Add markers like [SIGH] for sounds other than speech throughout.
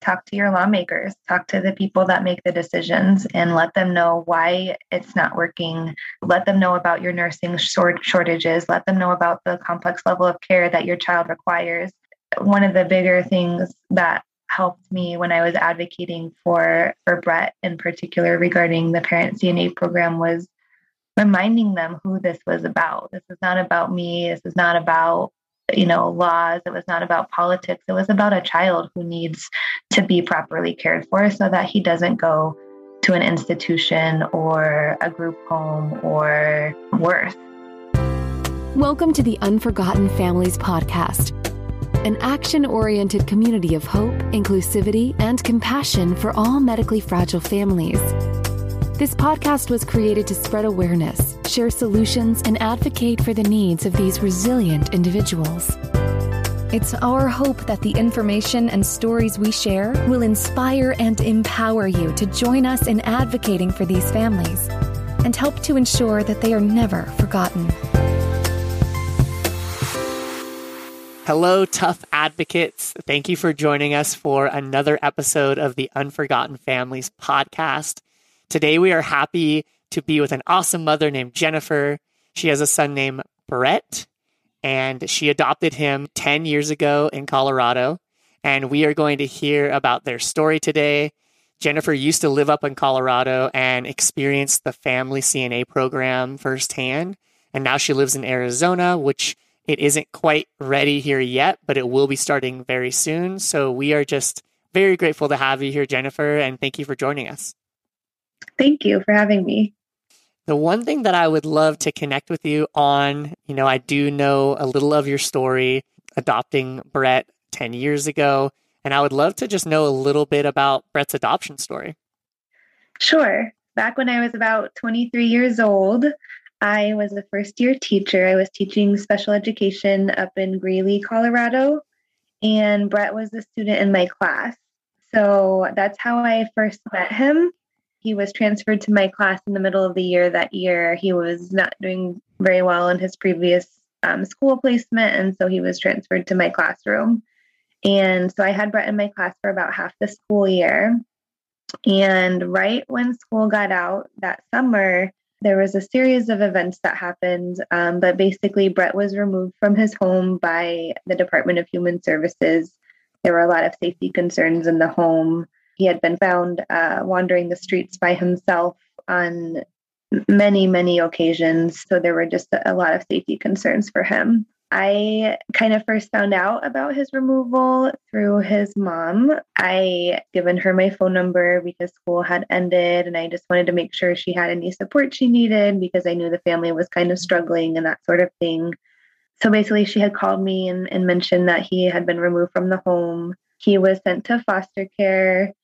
talk to your lawmakers, talk to the people that make the decisions, and let them know why it's not working. Let them know about your nursing short- shortages. Let them know about the complex level of care that your child requires. One of the bigger things that helped me when I was advocating for for Brett in particular regarding the parent CNA program was reminding them who this was about. This is not about me. This is not about you know laws. It was not about politics. It was about a child who needs to be properly cared for so that he doesn't go to an institution or a group home or worse. Welcome to the unforgotten families podcast an action oriented community of hope inclusivity and compassion for all medically fragile families this podcast was created to spread awareness, share solutions, and advocate for the needs of these resilient individuals. It's our hope that the information and stories we share will inspire and empower you to join us in advocating for these families and help to ensure that they are never forgotten. Hello, TUF advocates. Thank you for joining us for another episode of the Unforgotten Families podcast. Today, we are happy to be with an awesome mother named Jennifer. She has a son named Brett, and she adopted him 10 years ago in Colorado. And we are going to hear about their story today. Jennifer used to live up in Colorado and experienced the family CNA program firsthand. And now she lives in Arizona, which it isn't quite ready here yet, but it will be starting very soon. So we are just very grateful to have you here, Jennifer, and thank you for joining us. Thank you for having me. The one thing that I would love to connect with you on, you know, I do know a little of your story adopting Brett 10 years ago, and I would love to just know a little bit about Brett's adoption story. Sure. Back when I was about 23 years old, I was a first year teacher. I was teaching special education up in Greeley, Colorado, and Brett was a student in my class. So that's how I first met him he was transferred to my class in the middle of the year that year. He was not doing very well in his previous um, school placement, and so he was transferred to my classroom. And so I had Brett in my class for about half the school year. And right when school got out that summer, there was a series of events that happened. Um, but basically, Brett was removed from his home by the Department of Human Services. There were a lot of safety concerns in the home. He had been found uh, wandering the streets by himself on many, many occasions. So there were just a lot of safety concerns for him. I kind of first found out about his removal through his mom. I given her my phone number because school had ended and I just wanted to make sure she had any support she needed because I knew the family was kind of struggling and that sort of thing. So basically she had called me and, and mentioned that he had been removed from the home. He was sent to foster care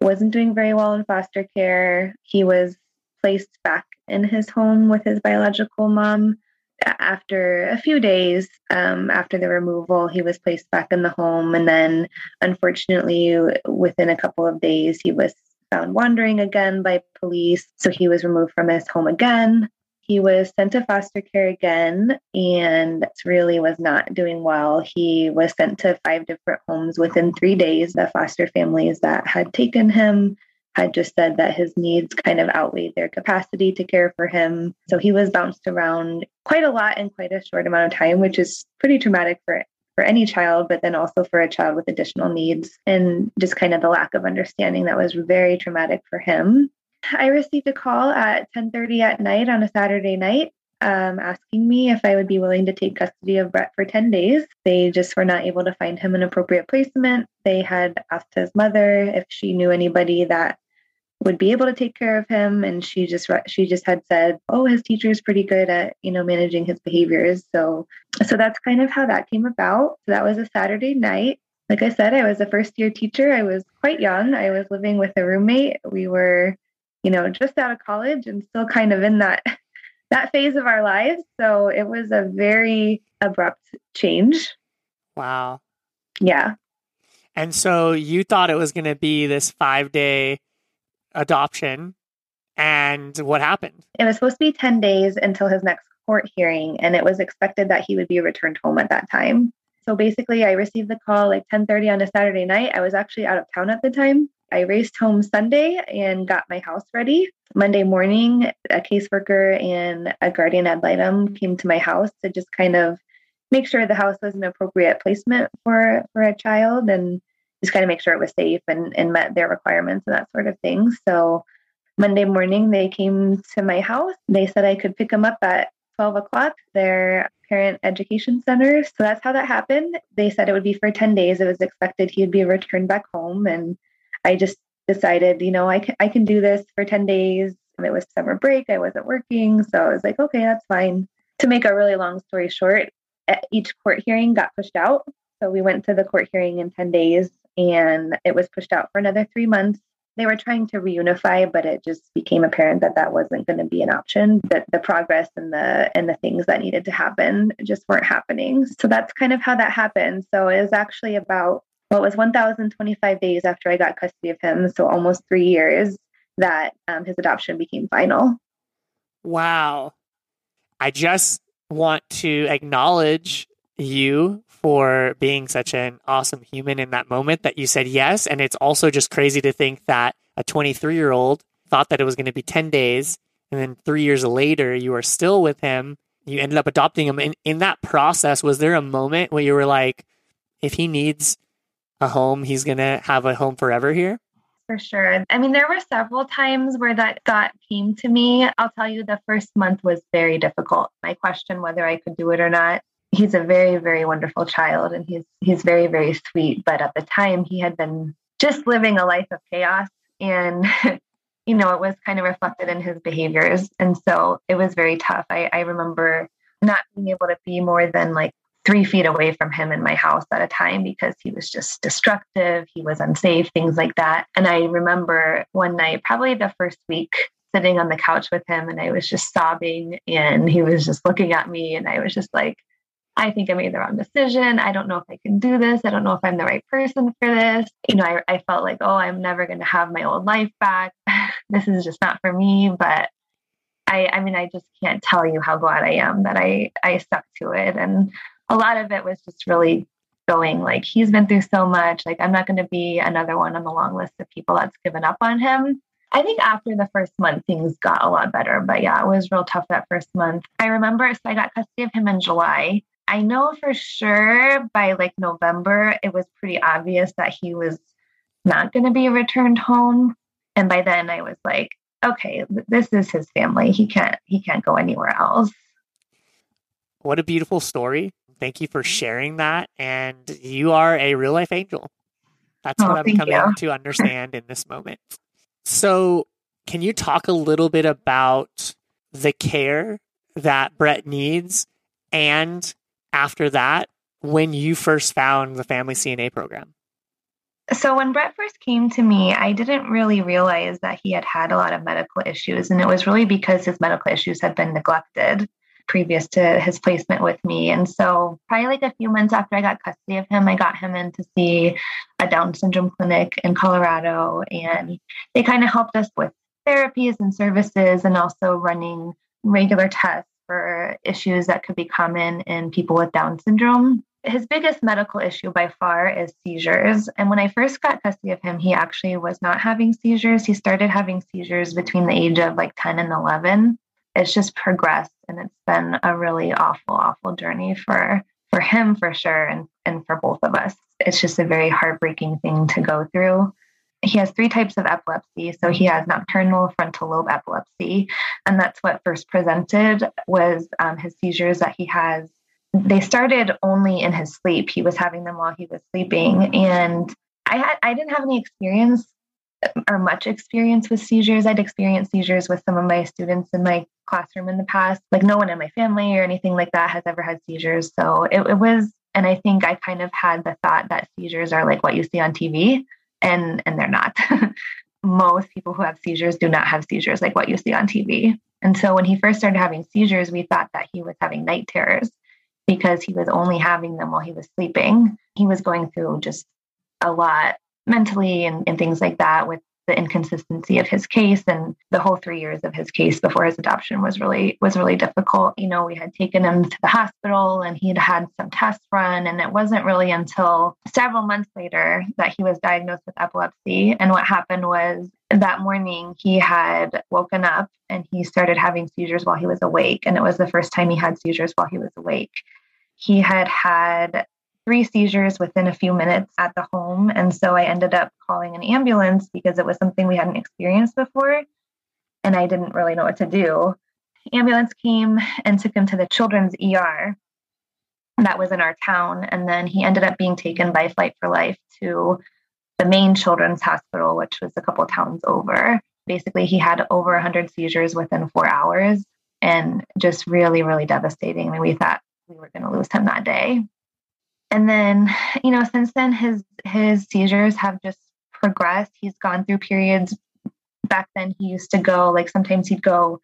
wasn't doing very well in foster care. He was placed back in his home with his biological mom. After a few days um, after the removal, he was placed back in the home. And then, unfortunately, within a couple of days, he was found wandering again by police. So he was removed from his home again. He was sent to foster care again and really was not doing well. He was sent to five different homes within three days. The foster families that had taken him had just said that his needs kind of outweighed their capacity to care for him. So he was bounced around quite a lot in quite a short amount of time, which is pretty traumatic for for any child, but then also for a child with additional needs and just kind of the lack of understanding that was very traumatic for him. I received a call at 10:30 at night on a Saturday night um, asking me if I would be willing to take custody of Brett for 10 days. They just were not able to find him an appropriate placement. They had asked his mother if she knew anybody that would be able to take care of him and she just she just had said oh his teacher is pretty good at you know managing his behaviors. So so that's kind of how that came about. So that was a saturday night. Like i said i was a first year teacher. I was quite young. I was living with a roommate. We were you know, just out of college and still kind of in that [LAUGHS] that phase of our lives. So it was a very abrupt change. Wow. Yeah. And so you thought it was going to be this 5-day adoption and what happened? It was supposed to be 10 days until his next court hearing and it was expected that he would be returned home at that time. So basically, I received the call like 10:30 on a Saturday night. I was actually out of town at the time. I raced home Sunday and got my house ready. Monday morning, a caseworker and a guardian ad litem came to my house to just kind of make sure the house was an appropriate placement for for a child and just kind of make sure it was safe and, and met their requirements and that sort of thing. So Monday morning, they came to my house. They said I could pick them up at 12 o'clock, their parent education center. So that's how that happened. They said it would be for 10 days. It was expected he would be returned back home. And I just decided, you know, I can, I can do this for 10 days. And It was summer break. I wasn't working. So I was like, okay, that's fine. To make a really long story short, each court hearing got pushed out. So we went to the court hearing in 10 days and it was pushed out for another three months. They were trying to reunify, but it just became apparent that that wasn't going to be an option. That the progress and the and the things that needed to happen just weren't happening. So that's kind of how that happened. So it was actually about what was 1,025 days after I got custody of him, so almost three years, that um, his adoption became final. Wow. I just want to acknowledge you for being such an awesome human in that moment that you said yes. And it's also just crazy to think that a 23 year old thought that it was going to be 10 days. And then three years later, you are still with him. You ended up adopting him. And in that process, was there a moment where you were like, if he needs a home, he's going to have a home forever here? For sure. I mean, there were several times where that thought came to me. I'll tell you, the first month was very difficult. I questioned whether I could do it or not he's a very very wonderful child and he's he's very very sweet but at the time he had been just living a life of chaos and [LAUGHS] you know it was kind of reflected in his behaviors and so it was very tough i, I remember not being able to be more than like three feet away from him in my house at a time because he was just destructive he was unsafe things like that and i remember one night probably the first week sitting on the couch with him and i was just sobbing and he was just looking at me and i was just like I think I made the wrong decision. I don't know if I can do this. I don't know if I'm the right person for this. You know, I, I felt like, oh, I'm never going to have my old life back. [LAUGHS] this is just not for me. But I, I mean, I just can't tell you how glad I am that I, I stuck to it. And a lot of it was just really going like, he's been through so much. Like, I'm not going to be another one on the long list of people that's given up on him. I think after the first month, things got a lot better. But yeah, it was real tough that first month. I remember, so I got custody of him in July. I know for sure by like November, it was pretty obvious that he was not going to be returned home. And by then I was like, okay, this is his family. He can't, he can't go anywhere else. What a beautiful story. Thank you for sharing that. And you are a real life angel. That's oh, what I'm coming you. to [LAUGHS] understand in this moment. So, can you talk a little bit about the care that Brett needs and after that when you first found the family CNA program? So, when Brett first came to me, I didn't really realize that he had had a lot of medical issues. And it was really because his medical issues had been neglected previous to his placement with me. And so, probably like a few months after I got custody of him, I got him in to see a Down syndrome clinic in Colorado. And they kind of helped us with therapies and services and also running regular tests for issues that could be common in people with Down syndrome. His biggest medical issue by far is seizures. And when I first got custody of him, he actually was not having seizures. He started having seizures between the age of like 10 and 11. It's just progressed and it's been a really awful, awful journey for for him for sure and, and for both of us. It's just a very heartbreaking thing to go through he has three types of epilepsy. So he has nocturnal frontal lobe epilepsy, and that's what first presented was um, his seizures that he has. They started only in his sleep. He was having them while he was sleeping, and I had I didn't have any experience or much experience with seizures. I'd experienced seizures with some of my students in my classroom in the past. Like no one in my family or anything like that has ever had seizures. So it, it was, and I think I kind of had the thought that seizures are like what you see on TV and and they're not. [LAUGHS] Most people who have seizures do not have seizures like what you see on TV. And so when he first started having seizures, we thought that he was having night terrors because he was only having them while he was sleeping. He was going through just a lot mentally and, and things like that with the inconsistency of his case and the whole three years of his case before his adoption was really was really difficult. You know we had taken him to the hospital and he'd had some tests run and it wasn't really until several months later that he was diagnosed with epilepsy. And what happened was that morning he had woken up and he started having seizures while he was awake and it was the first time he had seizures while he was awake. He had had three seizures within a few minutes at the home. And so I ended up calling an ambulance because it was something we hadn't experienced before. And I didn't really know what to do. ambulance came and took him to the children's ER that was in our town. And then he ended up being taken by Flight for Life to the main children's hospital, which was a couple towns over. Basically, he had over 100 seizures within four hours and just really, really devastating. I mean, we thought we were going to lose him that day and then you know since then his his seizures have just progressed. He's gone through periods. Back then he used to go like sometimes he'd go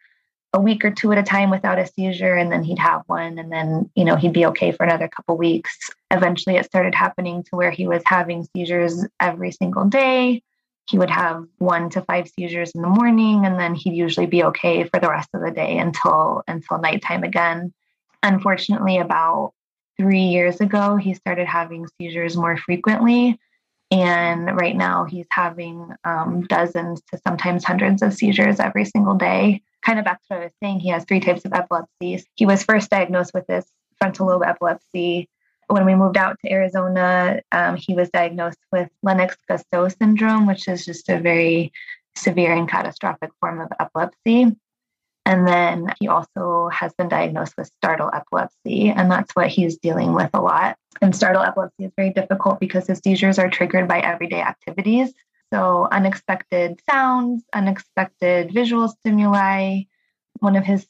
a week or two at a time without a seizure and then he'd have one and then you know he'd be okay for another couple weeks. Eventually it started happening to where he was having seizures every single day. He would have one to five seizures in the morning and then he'd usually be okay for the rest of the day until until nighttime again. Unfortunately about three years ago, he started having seizures more frequently. And right now, he's having um, dozens to sometimes hundreds of seizures every single day. Kind of back to what I was saying, he has three types of epilepsies. He was first diagnosed with this frontal lobe epilepsy. When we moved out to Arizona, um, he was diagnosed with Lennox Gastaut syndrome, which is just a very severe and catastrophic form of epilepsy. And then he also has been diagnosed with startle epilepsy, and that's what he's dealing with a lot. And startle epilepsy is very difficult because his seizures are triggered by everyday activities. So, unexpected sounds, unexpected visual stimuli. One of his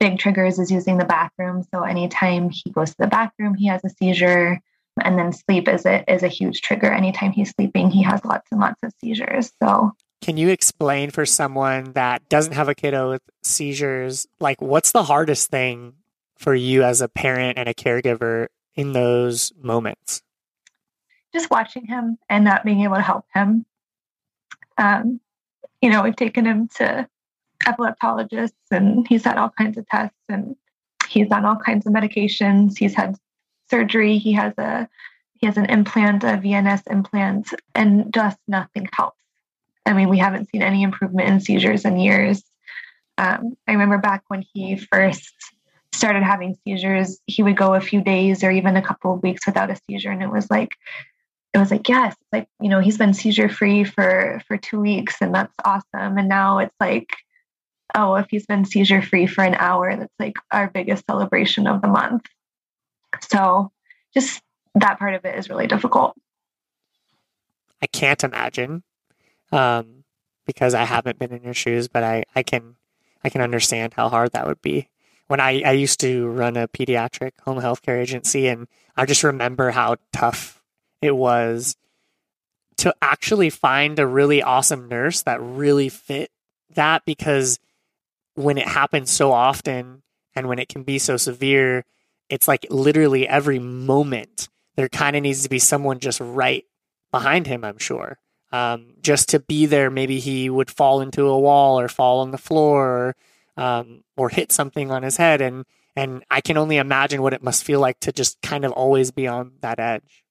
big triggers is using the bathroom. So, anytime he goes to the bathroom, he has a seizure. And then sleep is a, is a huge trigger. Anytime he's sleeping, he has lots and lots of seizures. So, can you explain for someone that doesn't have a kiddo with seizures, like what's the hardest thing for you as a parent and a caregiver in those moments? Just watching him and not being able to help him. Um, you know, we've taken him to epileptologists and he's had all kinds of tests and he's on all kinds of medications. He's had surgery. He has a he has an implant, a VNS implant, and just nothing helps. I mean, we haven't seen any improvement in seizures in years. Um, I remember back when he first started having seizures, he would go a few days or even a couple of weeks without a seizure, and it was like, it was like, yes, like you know, he's been seizure free for for two weeks, and that's awesome. And now it's like, oh, if he's been seizure free for an hour, that's like our biggest celebration of the month. So, just that part of it is really difficult. I can't imagine um, because I haven't been in your shoes, but I, I can I can understand how hard that would be. When I, I used to run a pediatric home health care agency, and I just remember how tough it was to actually find a really awesome nurse that really fit that because when it happens so often and when it can be so severe, it's like literally every moment there kind of needs to be someone just right behind him, I'm sure um, just to be there. Maybe he would fall into a wall or fall on the floor or, um, or hit something on his head. And, and I can only imagine what it must feel like to just kind of always be on that edge.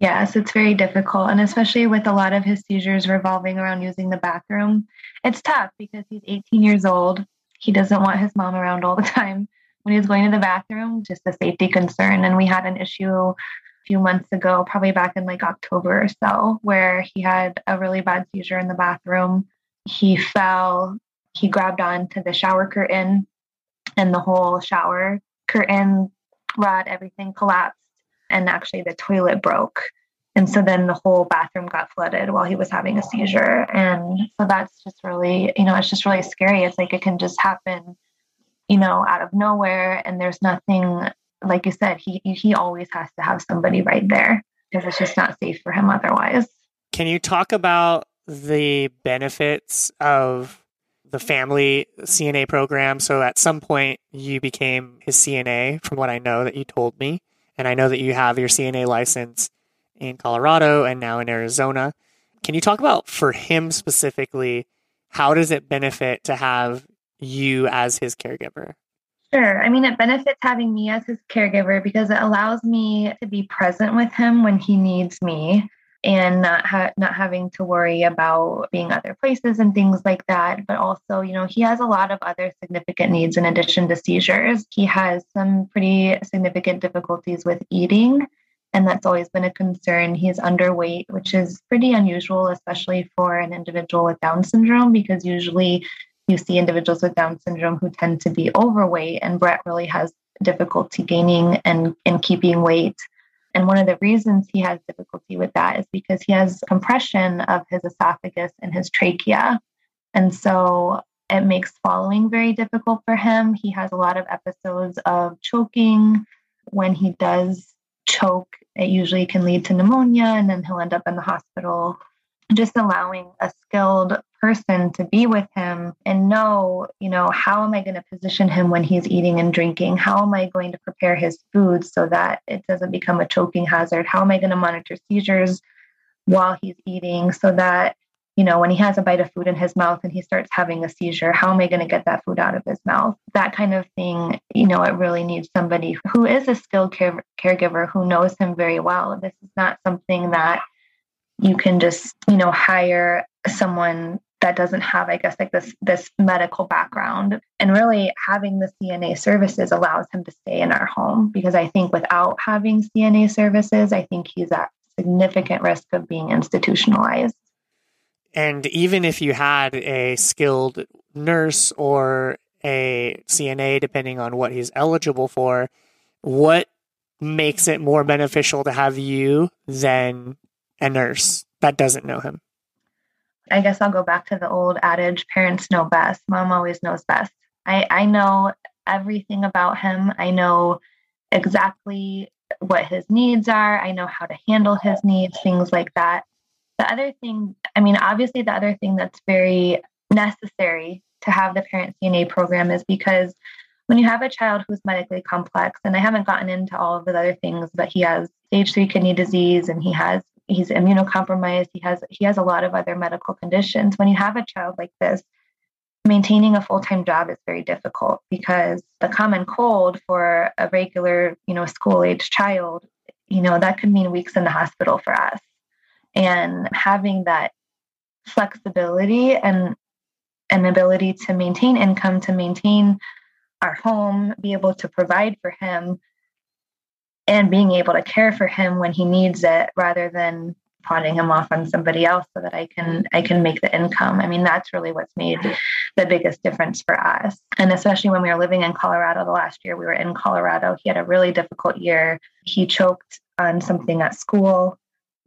Yes, it's very difficult. And especially with a lot of his seizures revolving around using the bathroom, it's tough because he's 18 years old. He doesn't want his mom around all the time. When he's going to the bathroom, just a safety concern. And we had an issue few months ago, probably back in like October or so, where he had a really bad seizure in the bathroom. He fell, he grabbed onto the shower curtain, and the whole shower curtain rod, everything collapsed, and actually the toilet broke. And so then the whole bathroom got flooded while he was having a seizure. And so that's just really, you know, it's just really scary. It's like it can just happen, you know, out of nowhere and there's nothing like you said, he he always has to have somebody right there because it's just not safe for him otherwise. Can you talk about the benefits of the family CNA program? So at some point you became his CNA from what I know that you told me. And I know that you have your CNA license in Colorado and now in Arizona. can you talk about for him specifically, how does it benefit to have you as his caregiver? Sure. I mean, it benefits having me as his caregiver because it allows me to be present with him when he needs me and not ha- not having to worry about being other places and things like that. But also you know he has a lot of other significant needs in addition to seizures. He has some pretty significant difficulties with eating and that's always been a concern. He's underweight which is pretty unusual especially for an individual with down syndrome because usually you see individuals with down syndrome who tend to be overweight and brett really has difficulty gaining and, and keeping weight and one of the reasons he has difficulty with that is because he has compression of his esophagus and his trachea. And so it makes swallowing very difficult for him. He has a lot of episodes of choking. When he does choke, it usually can lead to pneumonia, and then he'll end up in the hospital. Just allowing a skilled person to be with him and know, you know, how am I going to position him when he's eating and drinking? How am I going to prepare his food so that it doesn't become a choking hazard? How am I going to monitor seizures while he's eating so that, you know, when he has a bite of food in his mouth and he starts having a seizure, how am I going to get that food out of his mouth? That kind of thing, you know, it really needs somebody who is a skilled care- caregiver who knows him very well. This is not something that you can just, you know, hire someone that doesn't have i guess like this this medical background. And really having the cna services allows him to stay in our home because i think without having cna services i think he's at significant risk of being institutionalized. And even if you had a skilled nurse or a cna depending on what he's eligible for what makes it more beneficial to have you than a nurse that doesn't know him I guess I'll go back to the old adage parents know best. Mom always knows best. I, I know everything about him. I know exactly what his needs are. I know how to handle his needs, things like that. The other thing, I mean, obviously, the other thing that's very necessary to have the parent CNA program is because when you have a child who's medically complex, and I haven't gotten into all of the other things, but he has stage three kidney disease and he has he's immunocompromised. He has he has a lot of other medical conditions. When you have a child like this maintaining a full-time job is very difficult because the common cold for a regular you know school age child you know that could mean weeks in the hospital for us. And having that flexibility and an ability to maintain income to maintain our home be able to provide for him and being able to care for him when he needs it rather than pawning him off on somebody else so that I can I can make the income. I mean that's really what's made the biggest difference for us. And especially when we were living in Colorado the last year we were in Colorado. He had a really difficult year. He choked on something at school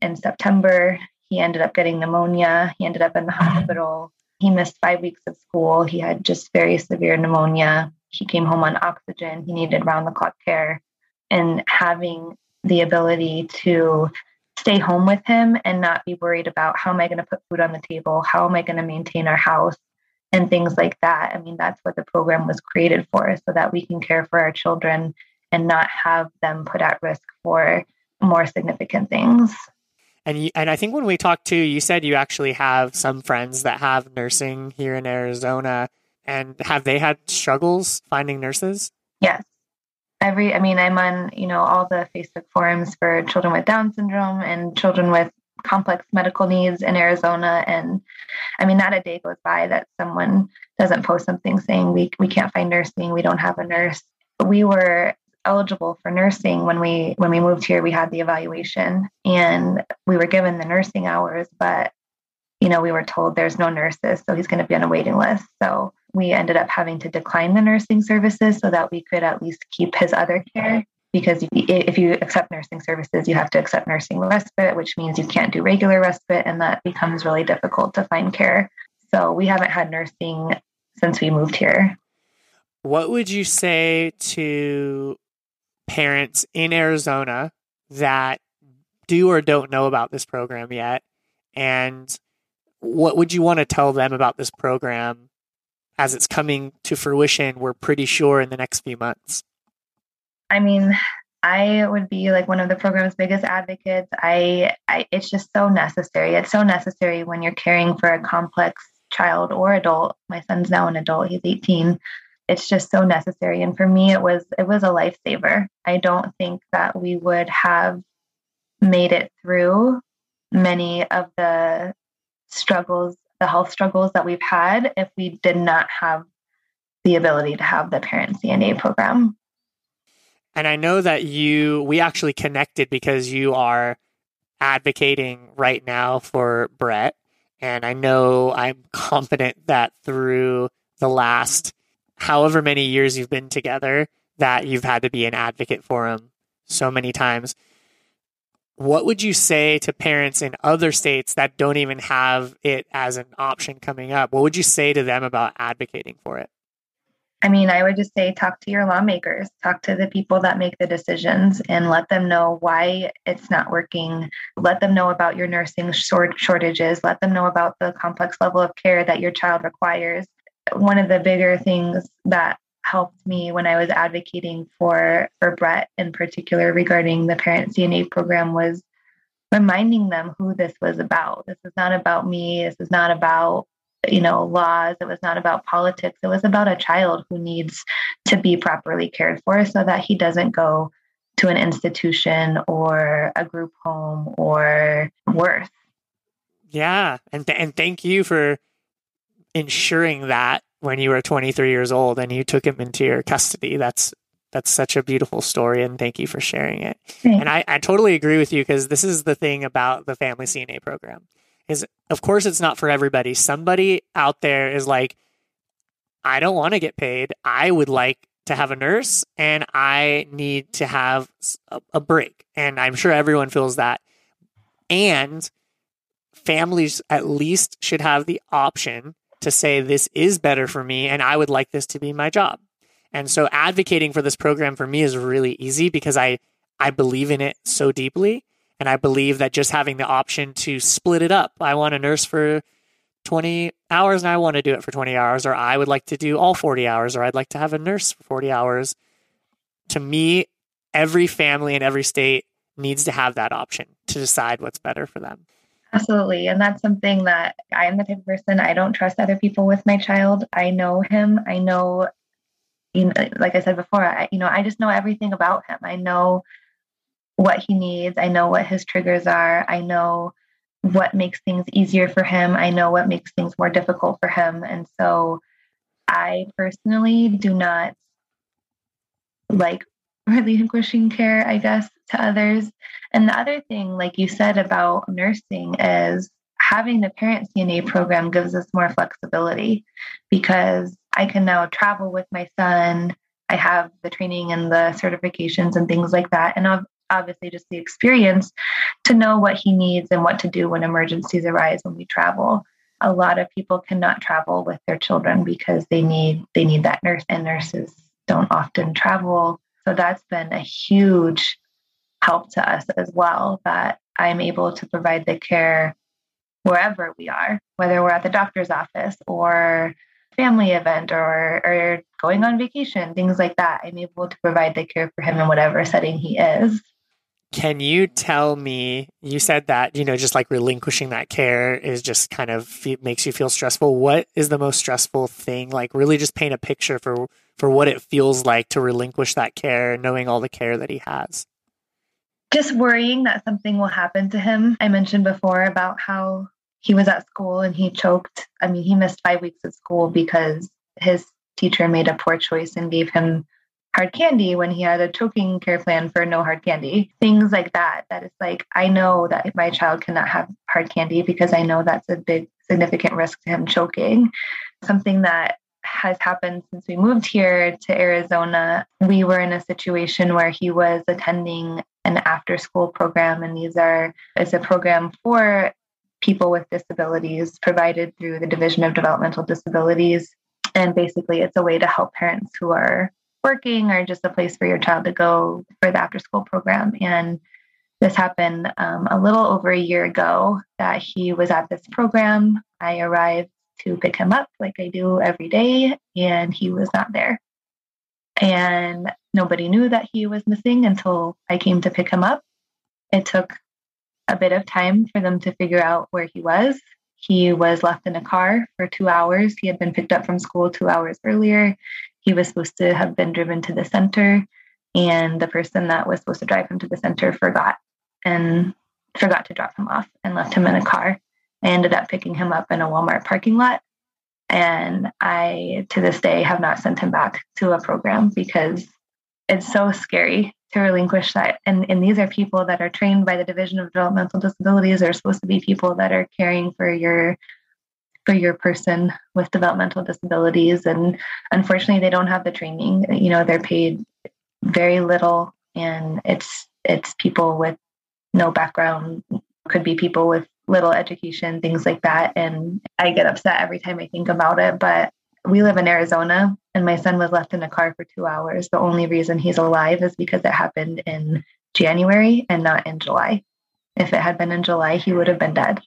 in September. He ended up getting pneumonia. He ended up in the hospital. He missed 5 weeks of school. He had just very severe pneumonia. He came home on oxygen. He needed round the clock care and having the ability to stay home with him and not be worried about how am I going to put food on the table? How am I going to maintain our house? And things like that. I mean, that's what the program was created for, so that we can care for our children and not have them put at risk for more significant things. And you, and I think when we talked to you said you actually have some friends that have nursing here in Arizona. And have they had struggles finding nurses? Yes every i mean i'm on you know all the facebook forums for children with down syndrome and children with complex medical needs in arizona. And i mean not a day goes by that someone doesn't post something saying we, we can't find nursing we don't have a nurse. We were eligible for nursing when we when we moved here. We had the evaluation and we were given the nursing hours but you know we were told there's no nurses so he's going to be on a waiting list. So we ended up having to decline the nursing services so that we could at least keep his other care. Because if you accept nursing services, you have to accept nursing respite, which means you can't do regular respite, and that becomes really difficult to find care. So we haven't had nursing since we moved here. What would you say to parents in Arizona that do or don't know about this program yet? And what would you want to tell them about this program as it's coming to fruition, we're pretty sure in the next few months? I mean, I would be like one of the program's biggest advocates. I, I it's just so necessary. It's so necessary when you're caring for a complex child or adult. My son's now an adult. He's 18. It's just so necessary. And for me it was it was a lifesaver. I don't think that we would have made it through many of the struggles, the health struggles that we've had if we did not have the ability to have the parent CNA program. And I know that you, we actually connected because you are advocating right now for Brett. And I know I'm [LAUGHS] confident that through the last however many years you've been together, that you've had to be an advocate for him so many times. What would you say to parents in other states that don't even have it as an option coming up? What would you say to them about advocating for it? I mean, I would just say talk to your lawmakers, talk to the people that make the decisions, and let them know why it's not working. Let them know about your nursing short shortages. Let them know about the complex level of care that your child requires. One of the bigger things that helped me when I was advocating for for Brett in particular regarding the parent CNA program was reminding them who this was about. This is not about me. This is not about you know laws it was not about politics it was about a child who needs to be properly cared for so that he doesn't go to an institution or a group home or worse yeah and th- and thank you for ensuring that when you were 23 years old and you took him into your custody that's that's such a beautiful story and thank you for sharing it Thanks. and I, I totally agree with you because this is the thing about the family cna program is of course it's not for everybody. Somebody out there is like, I don't want to get paid. I would like to have a nurse and I need to have a, a break. And I'm sure everyone feels that. And families at least should have the option to say, this is better for me and I would like this to be my job. And so advocating for this program for me is really easy because I, I believe in it so deeply. And I believe that just having the option to split it up, I want a nurse for 20 hours and I want to do it for 20 hours, or I would like to do all 40 hours, or I'd like to have a nurse for 40 hours. To me, every family in every state needs to have that option to decide what's better for them. Absolutely. And that's something that I am the type of person I don't trust other people with my child. I know him. I know, you know, like I said before, I, you know, I just know everything about him. I know what he needs. I know what his triggers are. I know what makes things easier for him. I know what makes things more difficult for him. And so I personally do not like relinquishing care, I guess, to others. And the other thing, like you said about nursing, is having the parent CNA program gives us more flexibility because I can now travel with my son. I have the training and the certifications and things like that. And I've obviously just the experience to know what he needs and what to do when emergencies arise when we travel a lot of people cannot travel with their children because they need they need that nurse and nurses don't often travel so that's been a huge help to us as well that i'm able to provide the care wherever we are whether we're at the doctor's office or family event or or going on vacation things like that i'm able to provide the care for him in whatever setting he is can you tell me? You said that you know, just like relinquishing that care is just kind of makes you feel stressful. What is the most stressful thing? Like, really, just paint a picture for for what it feels like to relinquish that care, knowing all the care that he has. Just worrying that something will happen to him. I mentioned before about how he was at school and he choked. I mean, he missed five weeks of school because his teacher made a poor choice and gave him hard candy when he had a choking care plan for no hard candy. Things like that. That is like, I know that my child cannot have hard candy because I know that's a big, significant risk to him choking. Something that has happened since we moved here to Arizona. We were in a situation where he was attending an after school program, and these are, it's a program for people with disabilities provided through the Division of Developmental Disabilities. And basically, it's a way to help parents who are working or just a place for your child to go for the after school program. And this happened um, a little over a year ago that he was at this program. I arrived to pick him up like I do every day, and he was not there. And nobody knew that he was missing until I came to pick him up. It took a bit of time for them to figure out where he was. He was left in a car for two hours. He had been picked up from school two hours earlier. He was supposed to have been driven to the center, and the person that was supposed to drive him to the center forgot and forgot to drop him off and left him in a car. I ended up picking him up in a Walmart parking lot. And I, to this day, have not sent him back to a program because it's so scary to relinquish that. And, and these are people that are trained by the Division of Developmental Disabilities. They're supposed to be people that are caring for your for your person with developmental disabilities. And unfortunately, they don't have the training. You know, they're paid very little, and it's it's people with no background. Could be people with little education, things like that. And I get upset every time I think about it. But we live in Arizona, and my son was left in a car for two hours. The only reason he's alive is because it happened in January and not in July. If it had been in July, he would have been dead.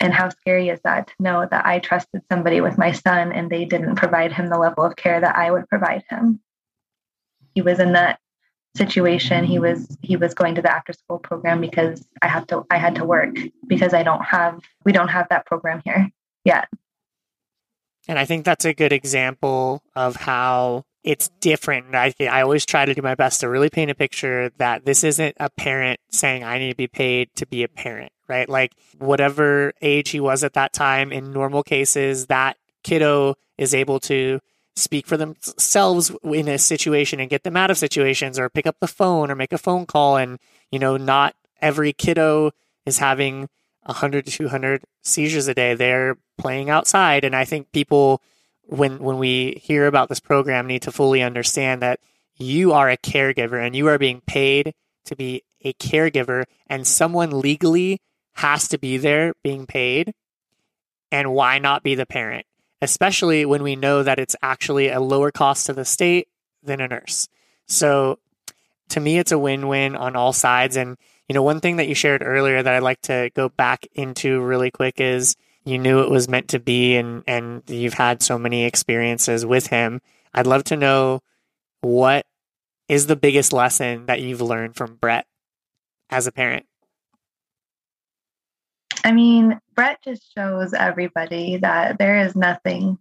And how scary is that to know that I trusted somebody with my son and they didn't provide him the level of care that I would provide him? He was in that situation. He was he was going to the after school program because I have to I had to work because I don't have we don't have that program here yet. And I think that's a good example of how it's different. I, I always try to do my best to really paint a picture that this isn't a parent saying, I need to be paid to be a parent, right? Like, whatever age he was at that time, in normal cases, that kiddo is able to speak for themselves in a situation and get them out of situations or pick up the phone or make a phone call. And, you know, not every kiddo is having 100 to 200 seizures a day. They're playing outside. And I think people, when, when we hear about this program, need to fully understand that you are a caregiver and you are being paid to be a caregiver, and someone legally has to be there being paid. And why not be the parent? Especially when we know that it's actually a lower cost to the state than a nurse. So to me, it's a win win on all sides. And you know, one thing that you shared earlier that I'd like to go back into really quick is you knew it was meant to be and and you've had so many experiences with him. I'd love to know what is the biggest lesson that you've learned from Brett as a parent? I mean, Brett just shows everybody that there is nothing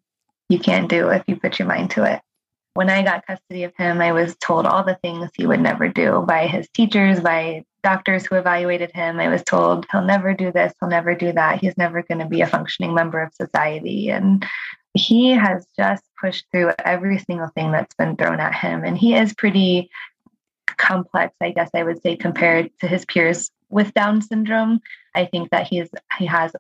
you can't do if you put your mind to it when I got custody of him, I was told all the things he would never do by his teachers, by doctors who evaluated him. I was told he'll never do this, he'll never do that. He's never going to be a functioning member of society. And he has just pushed through every single thing that's been thrown at him. And he is pretty complex, I guess I would say, compared to his peers with Down syndrome. I think that he's he has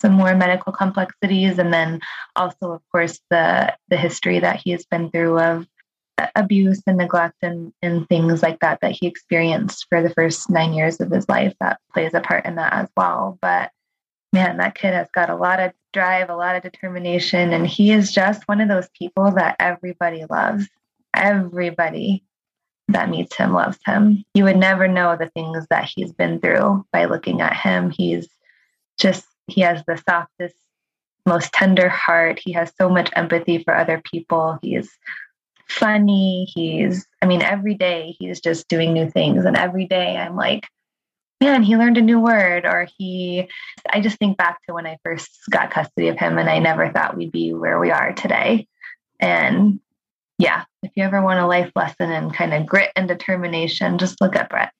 some more medical complexities and then also of course the the history that he has been through of abuse and neglect and, and things like that that he experienced for the first nine years of his life that plays a part in that as well. But man that kid has got a lot of drive a lot of determination and he is just one of those people that everybody loves. Everybody that meets him loves him. You would never know the things that he's been through by looking at him. He's just he has the softest, most tender heart. He has so much empathy for other people. He's funny. He's, I mean, every day he's just doing new things. And every day I'm like, man, he learned a new word. Or he, I just think back to when I first got custody of him and I never thought we'd be where we are today. And yeah, if you ever want a life lesson and kind of grit and determination, just look at Brett.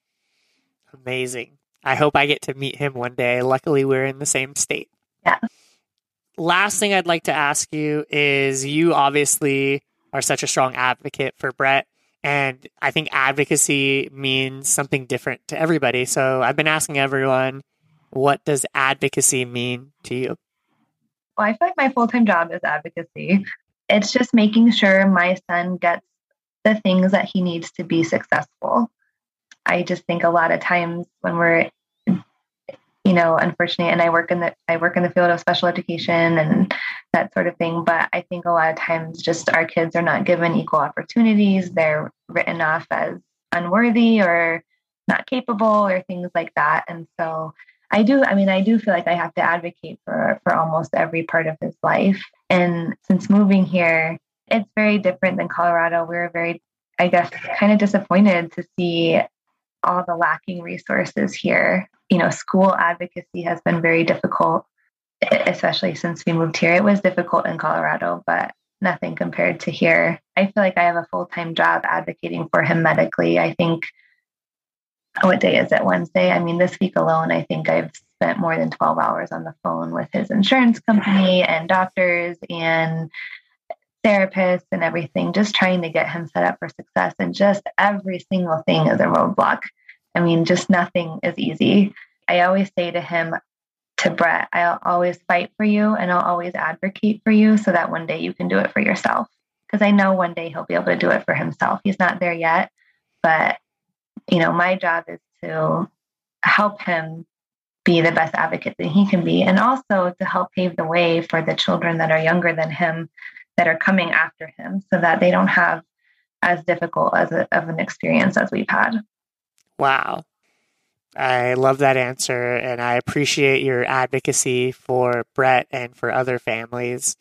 Amazing. I hope I get to meet him one day. Luckily, we're in the same state. Yeah. Last thing I'd like to ask you is you obviously are such a strong advocate for Brett. And I think advocacy means something different to everybody. So I've been asking everyone, what does advocacy mean to you? Well, I feel like my full time job is advocacy. It's just making sure my son gets the things that he needs to be successful. I just think a lot of times when we're you know unfortunately and i work in the i work in the field of special education and that sort of thing but i think a lot of times just our kids are not given equal opportunities. They're written off as unworthy or not capable or things like that. And so i do i mean i do feel like i have to advocate for for almost every part of his life. And since moving here it's very different than colorado. We're very I guess, kind of disappointed to see all the lacking resources here. You know, school advocacy has been very difficult, especially since we moved here. It was difficult in Colorado, but nothing compared to here. I feel like I have a full time job advocating for him medically. I think, what day is it? Wednesday? I mean, this week alone, I think I've spent more than 12 hours on the phone with his insurance company and doctors and therapists and everything, just trying to get him set up for success. And just every single thing is a roadblock. I mean, just nothing is easy. I always say to him, to Brett, I'll always fight for you and I'll always advocate for you so that one day you can do it for yourself. Because I know one day he'll be able to do it for himself. He's not there yet, but you know, my job is to help him be the best advocate that he can be and also to help pave the way for the children that are younger than him that are coming after him so that they don't have as difficult as a, of an experience as we've had. Wow. I love that answer, and I appreciate your advocacy for Brett and for other families.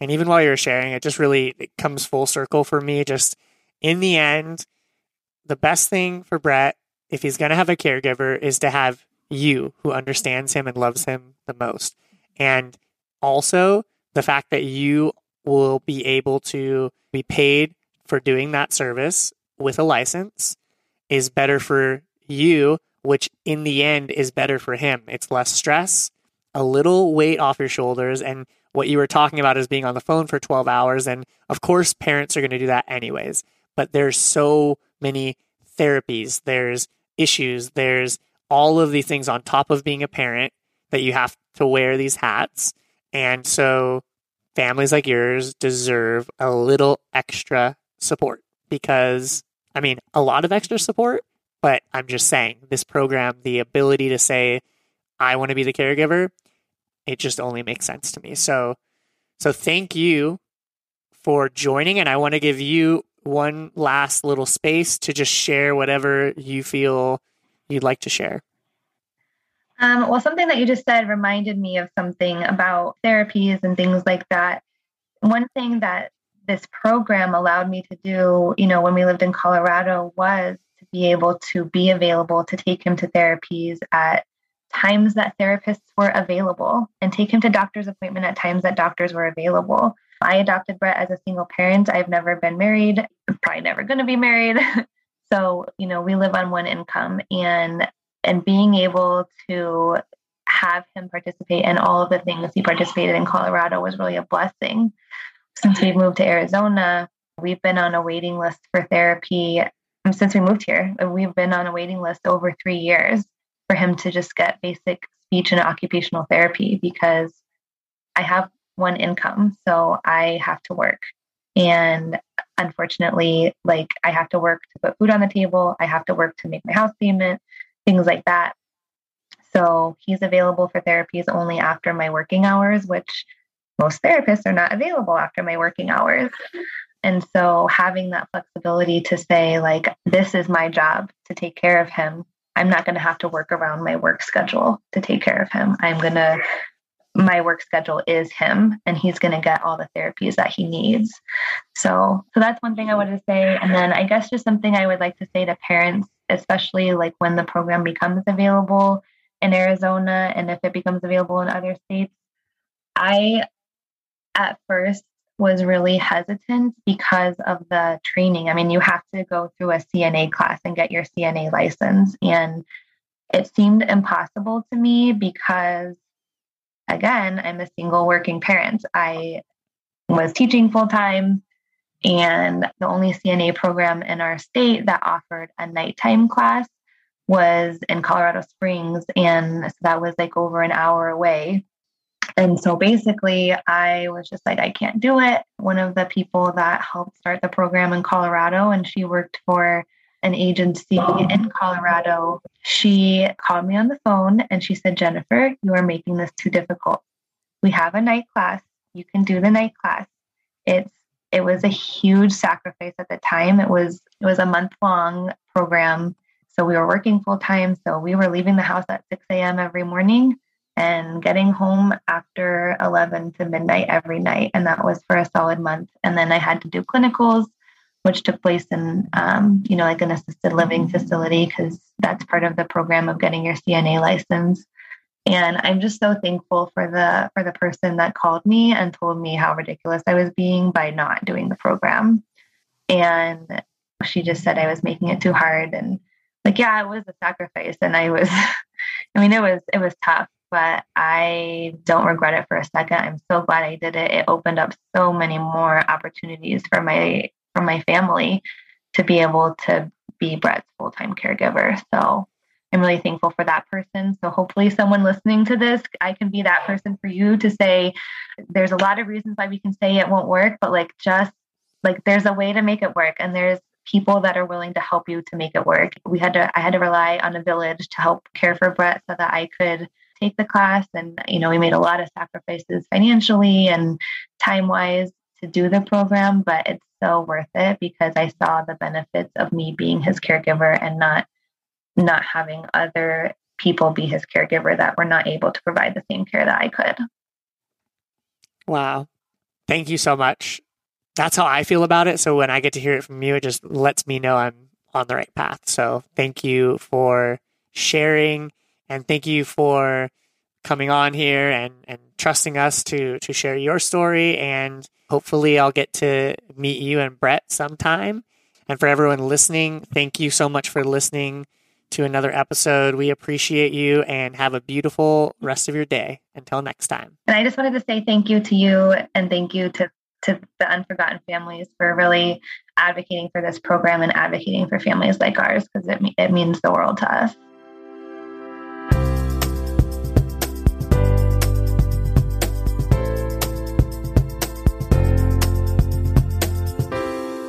And even while you're sharing, it just really it comes full circle for me. Just in the end, the best thing for Brett, if he's going to have a caregiver, is to have you who understands him and loves him the most. And also the fact that you will be able to be paid for doing that service with a license is better for you which in the end is better for him. It's less stress, a little weight off your shoulders, and what you were talking about is being on the phone for 12 hours. And of course, parents are going to do that anyways. But there's so many therapies, there's issues, there's all of these things on top of being a parent that you have to wear these hats. And so families like yours deserve a little extra support because, I mean, a lot of extra support but I'm just saying, this program, the ability to say, I want to be the caregiver, it just only makes sense to me. So, so thank you for joining. And I want to give you one last little space to just share whatever you feel you'd like to share. Um, well, something that you just said reminded me of something about therapies and things like that. One thing that this program allowed me to do, you know, when we lived in Colorado was to be able to be available to take him to therapies at times that therapists were available and take him to doctor's appointment at times that doctors were available. I adopted Brett as a single parent. I've never been married, probably never going to be married. [LAUGHS] so, you know, we live on one income and and being able to have him participate in all of the things he participated in Colorado was really a blessing. Since we've moved to Arizona, we've been on a waiting list for therapy um, since we moved here. We've been on a waiting list over three years for him to just get basic speech and occupational therapy because I have one income, so I have to work. And unfortunately, like I have to work to put food on the table, I have to work to make my house payment, things like that. So he's available for therapies only after my working hours, which most therapists are not available after my working hours. And so having that flexibility to say, like, this is my job to take care of him. I'm not going to have to work around my work schedule to take care of him. I'm going to, my work schedule is him and he's going to get all the therapies that he needs. So, so that's one thing I wanted to say. And then I guess just something I would like to say to parents, especially like when the program becomes available in Arizona and if it becomes available in other states. I, at first, was really hesitant because of the training. I mean, you have to go through a CNA class and get your CNA license. And it seemed impossible to me because, again, I'm a single working parent. I was teaching full time, and the only CNA program in our state that offered a nighttime class was in Colorado Springs. And so that was like over an hour away. And so basically, I was just like, I can't do it. One of the people that helped start the program in Colorado, and she worked for an agency in Colorado, she called me on the phone and she said, Jennifer, you are making this too difficult. We have a night class. You can do the night class. It's it was a huge sacrifice at the time. It was it was a month long program. So we were working full time. So we were leaving the house at 6 a.m. every morning and getting home after 11 to midnight every night. And that was for a solid month. And then I had to do clinicals which took place in, um, you know, like an assisted living facility, because that's part of the program of getting your CNA license. And I'm just so thankful for the for the person that called me and told me how ridiculous I was being by not doing the program. And she just said I was making it too hard and like yeah, it was a sacrifice and I was [LAUGHS] I mean it was it was tough, but I don't regret it for a second. I'm so glad I did it. It opened up so many more opportunities for my for my family to be able to be Brett's full-time caregiver. So I'm really thankful for that person. So hopefully someone listening to this, I can be that person for you to say there's a lot of reasons why we can say it won't work, but like just like there's a way to make it work and there's people that are willing to help you to make it work. We had to I had to rely on a village to help care for Brett so that I could take the class and you know we made a lot of sacrifices financially and time wise to do the program but it's so worth it because i saw the benefits of me being his caregiver and not not having other people be his caregiver that were not able to provide the same care that I could. Wow. Thank you so much. That's how I feel about it. So when I get to hear it from you, it just lets me know I'm on the right path. So thank you for sharing and thank you for coming on here and, and trusting us to to share your story and hopefully I'll get to meet you and Brett sometime. And for everyone listening, thank you so much for listening to another episode. We appreciate you and have a beautiful rest of your day. Until next time. And I just wanted to say thank you to you and thank you to to the Unforgotten Families for really advocating for this program and advocating for families like ours because it, it means the world to us.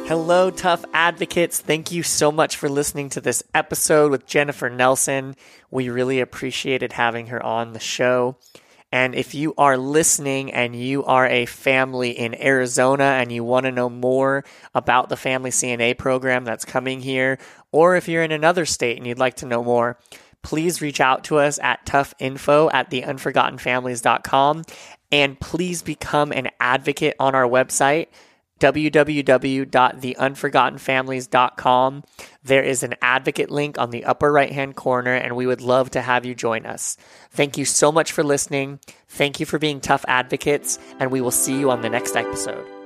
Hello, TUF advocates. Thank you so much for listening to this episode with Jennifer Nelson. We really appreciated having her on the show. And if you are listening and you are a family in Arizona and you want to know more about the Family CNA program that's coming here, or if you're in another state and you'd like to know more, please reach out to us at toughinfo at theunforgottenfamilies.com and please become an advocate on our website www.theunforgottenfamilies.com. There is an advocate link on the upper right hand corner, and we would love to have you join us. Thank you so much for listening. Thank you for being TUF advocates, and we will see you on the next episode.